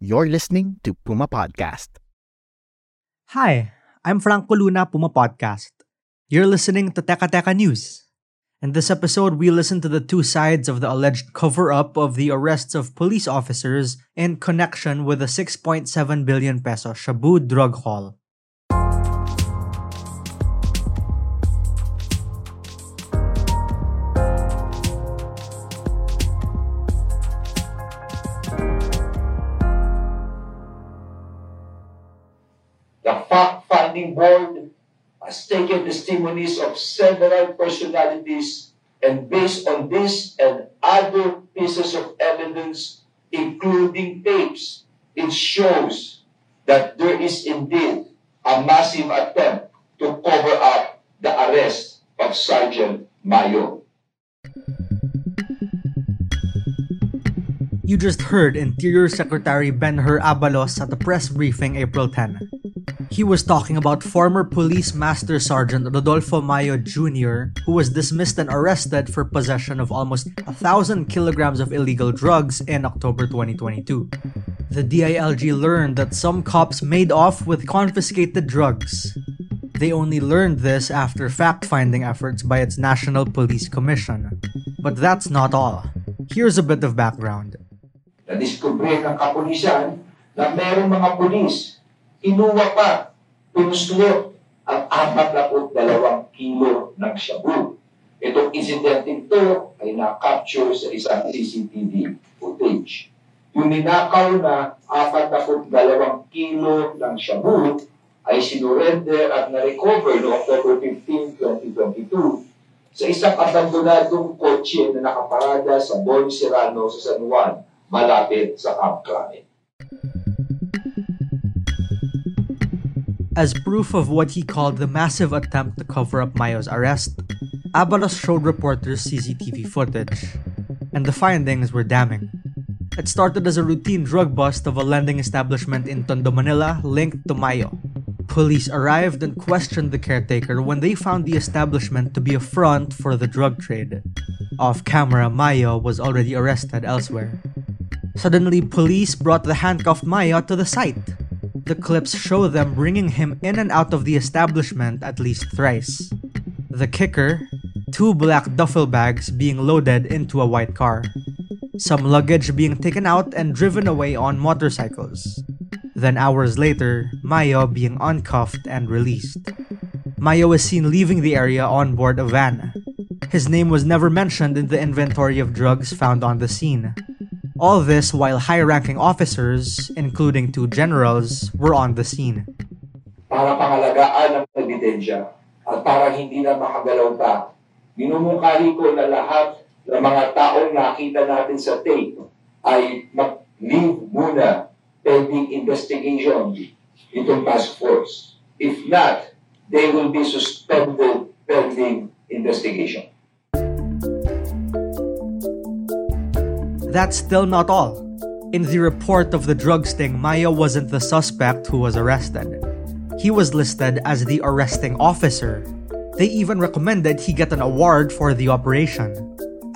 You're listening to Puma Podcast. Hi, I'm Franco Luna, Puma Podcast. You're listening to Teka Teka News. In this episode, we listen to the two sides of the alleged cover up of the arrests of police officers in connection with the 6.7 billion peso Shabu drug haul. Fact-finding board has taken testimonies of several personalities and based on this and other pieces of evidence, including tapes, it shows that there is indeed a massive attempt to cover up the arrest of Sergeant Mayo. You just heard Interior Secretary Benhur Abalos at the press briefing April 10. He was talking about former Police Master Sergeant Rodolfo Mayo Jr., who was dismissed and arrested for possession of almost a thousand kilograms of illegal drugs in October 2022. The DILG learned that some cops made off with confiscated drugs. They only learned this after fact finding efforts by its National Police Commission. But that's not all. Here's a bit of background. Nadiskubre ng kapulisan na merong mga pulis, inuwa pa, pinuslot ang 42 kilo ng shabu. Itong insidente ito ay na-capture sa isang CCTV footage. Yung ninakaw na 42 kilo ng shabu ay sinurrender at na-recover noong October 15, 2022 sa isang abandonadong kotse na nakaparada sa Bon Serrano sa San Juan, malapit sa Camp Crame. As proof of what he called the massive attempt to cover up Mayo's arrest, Abalos showed reporters CCTV footage, and the findings were damning. It started as a routine drug bust of a lending establishment in Tondo, Manila linked to Mayo. Police arrived and questioned the caretaker when they found the establishment to be a front for the drug trade. Off camera, Mayo was already arrested elsewhere. Suddenly, police brought the handcuffed Mayo to the site. The clips show them bringing him in and out of the establishment at least thrice. The kicker two black duffel bags being loaded into a white car. Some luggage being taken out and driven away on motorcycles. Then, hours later, Mayo being uncuffed and released. Mayo was seen leaving the area on board a van. His name was never mentioned in the inventory of drugs found on the scene. All this while high ranking officers, including two generals, were on the scene. Para pangalagaan ng ebidensya at para hindi na makagalaw pa, minumungkahi ko na lahat ng mga taong nakita natin sa tape ay mag-leave muna pending investigation itong task force. If not, they will be suspended pending investigation. That's still not all. In the report of the drug sting, Mayo wasn't the suspect who was arrested. He was listed as the arresting officer. They even recommended he get an award for the operation.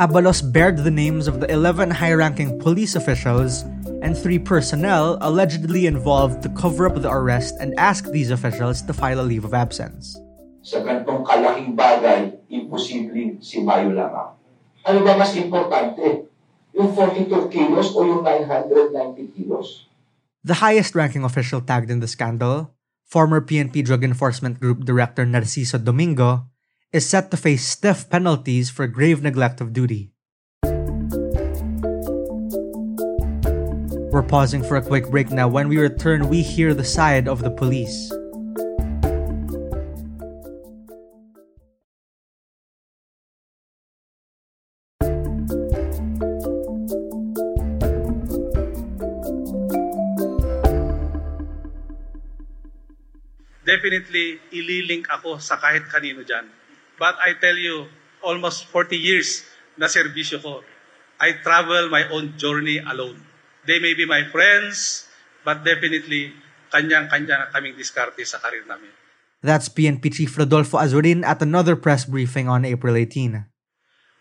Abalos bared the names of the 11 high ranking police officials and three personnel allegedly involved to cover up the arrest and ask these officials to file a leave of absence. Sa ganitong kalaking bagay, imposible si Mayo lamang. Ano ba mas importante? Yung 42 kilos o yung 990 kilos? The highest ranking official tagged in the scandal, former PNP Drug Enforcement Group Director Narciso Domingo, is set to face stiff penalties for grave neglect of duty. We're pausing for a quick break now. When we return, we hear the side of the police. Definitely ililink ako sa kahit kanino dyan. But I tell you, almost 40 years na serbisyo ko, I travel my own journey alone. They may be my friends, but definitely, kanyang-kanya na kaming diskarte sa karir namin. That's PNP Chief Rodolfo Azurin at another press briefing on April 18.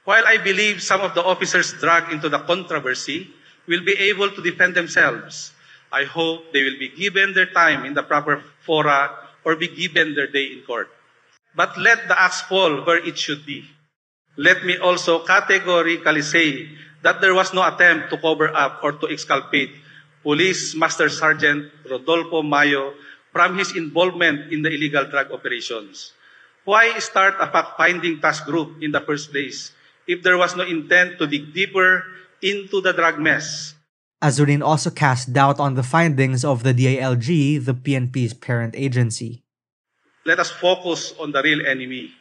While I believe some of the officers dragged into the controversy will be able to defend themselves, I hope they will be given their time in the proper fora or be given their day in court. But let the axe fall where it should be. Let me also categorically say that there was no attempt to cover up or to exculpate Police Master Sergeant Rodolfo Mayo from his involvement in the illegal drug operations. Why start a fact-finding task group in the first place if there was no intent to dig deeper into the drug mess? Azurin also cast doubt on the findings of the DILG, the PNP's parent agency. Let us focus on the real enemy.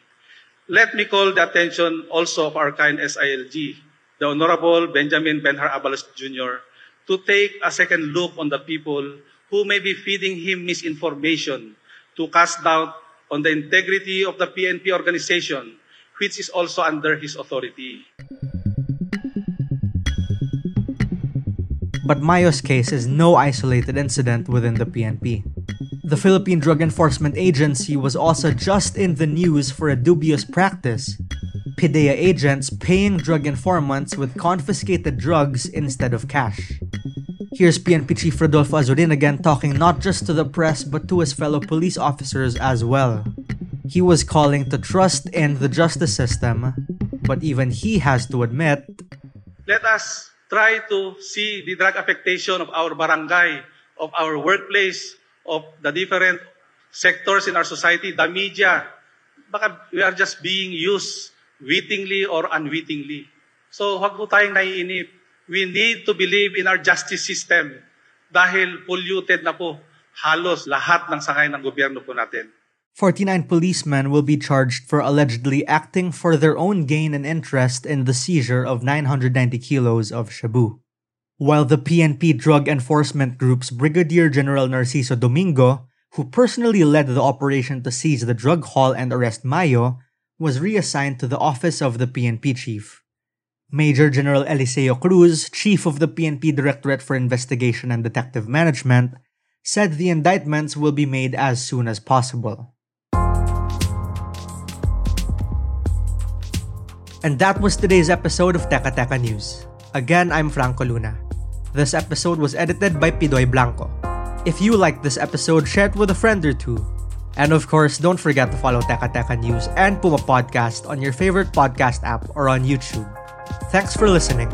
Let me call the attention also of our kind SILG, the Honorable Benjamin Benhur Abalos Jr., to take a second look on the people who may be feeding him misinformation to cast doubt on the integrity of the PNP organization, which is also under his authority. But Mayo's case is no isolated incident within the PNP. The Philippine Drug Enforcement Agency was also just in the news for a dubious practice PDEA agents paying drug informants with confiscated drugs instead of cash. Here's PNP Chief Rodolfo Azurin again talking not just to the press but to his fellow police officers as well. He was calling to trust in the justice system, but even he has to admit Let us try to see the drug affectation of our barangay, of our workplace, of the different sectors in our society, the media. Baka we are just being used wittingly or unwittingly. So huwag po tayong naiinip. We need to believe in our justice system dahil polluted na po halos lahat ng sangay ng gobyerno po natin. 49 policemen will be charged for allegedly acting for their own gain and interest in the seizure of 990 kilos of shabu. While the PNP Drug Enforcement Group's Brigadier General Narciso Domingo, who personally led the operation to seize the drug haul and arrest Mayo, was reassigned to the office of the PNP chief. Major General Eliseo Cruz, chief of the PNP Directorate for Investigation and Detective Management, said the indictments will be made as soon as possible. And that was today's episode of Teka Teka News. Again, I'm Franco Luna. This episode was edited by Pidoy Blanco. If you liked this episode, share it with a friend or two. And of course, don't forget to follow Teka Teka News and Puma Podcast on your favorite podcast app or on YouTube. Thanks for listening.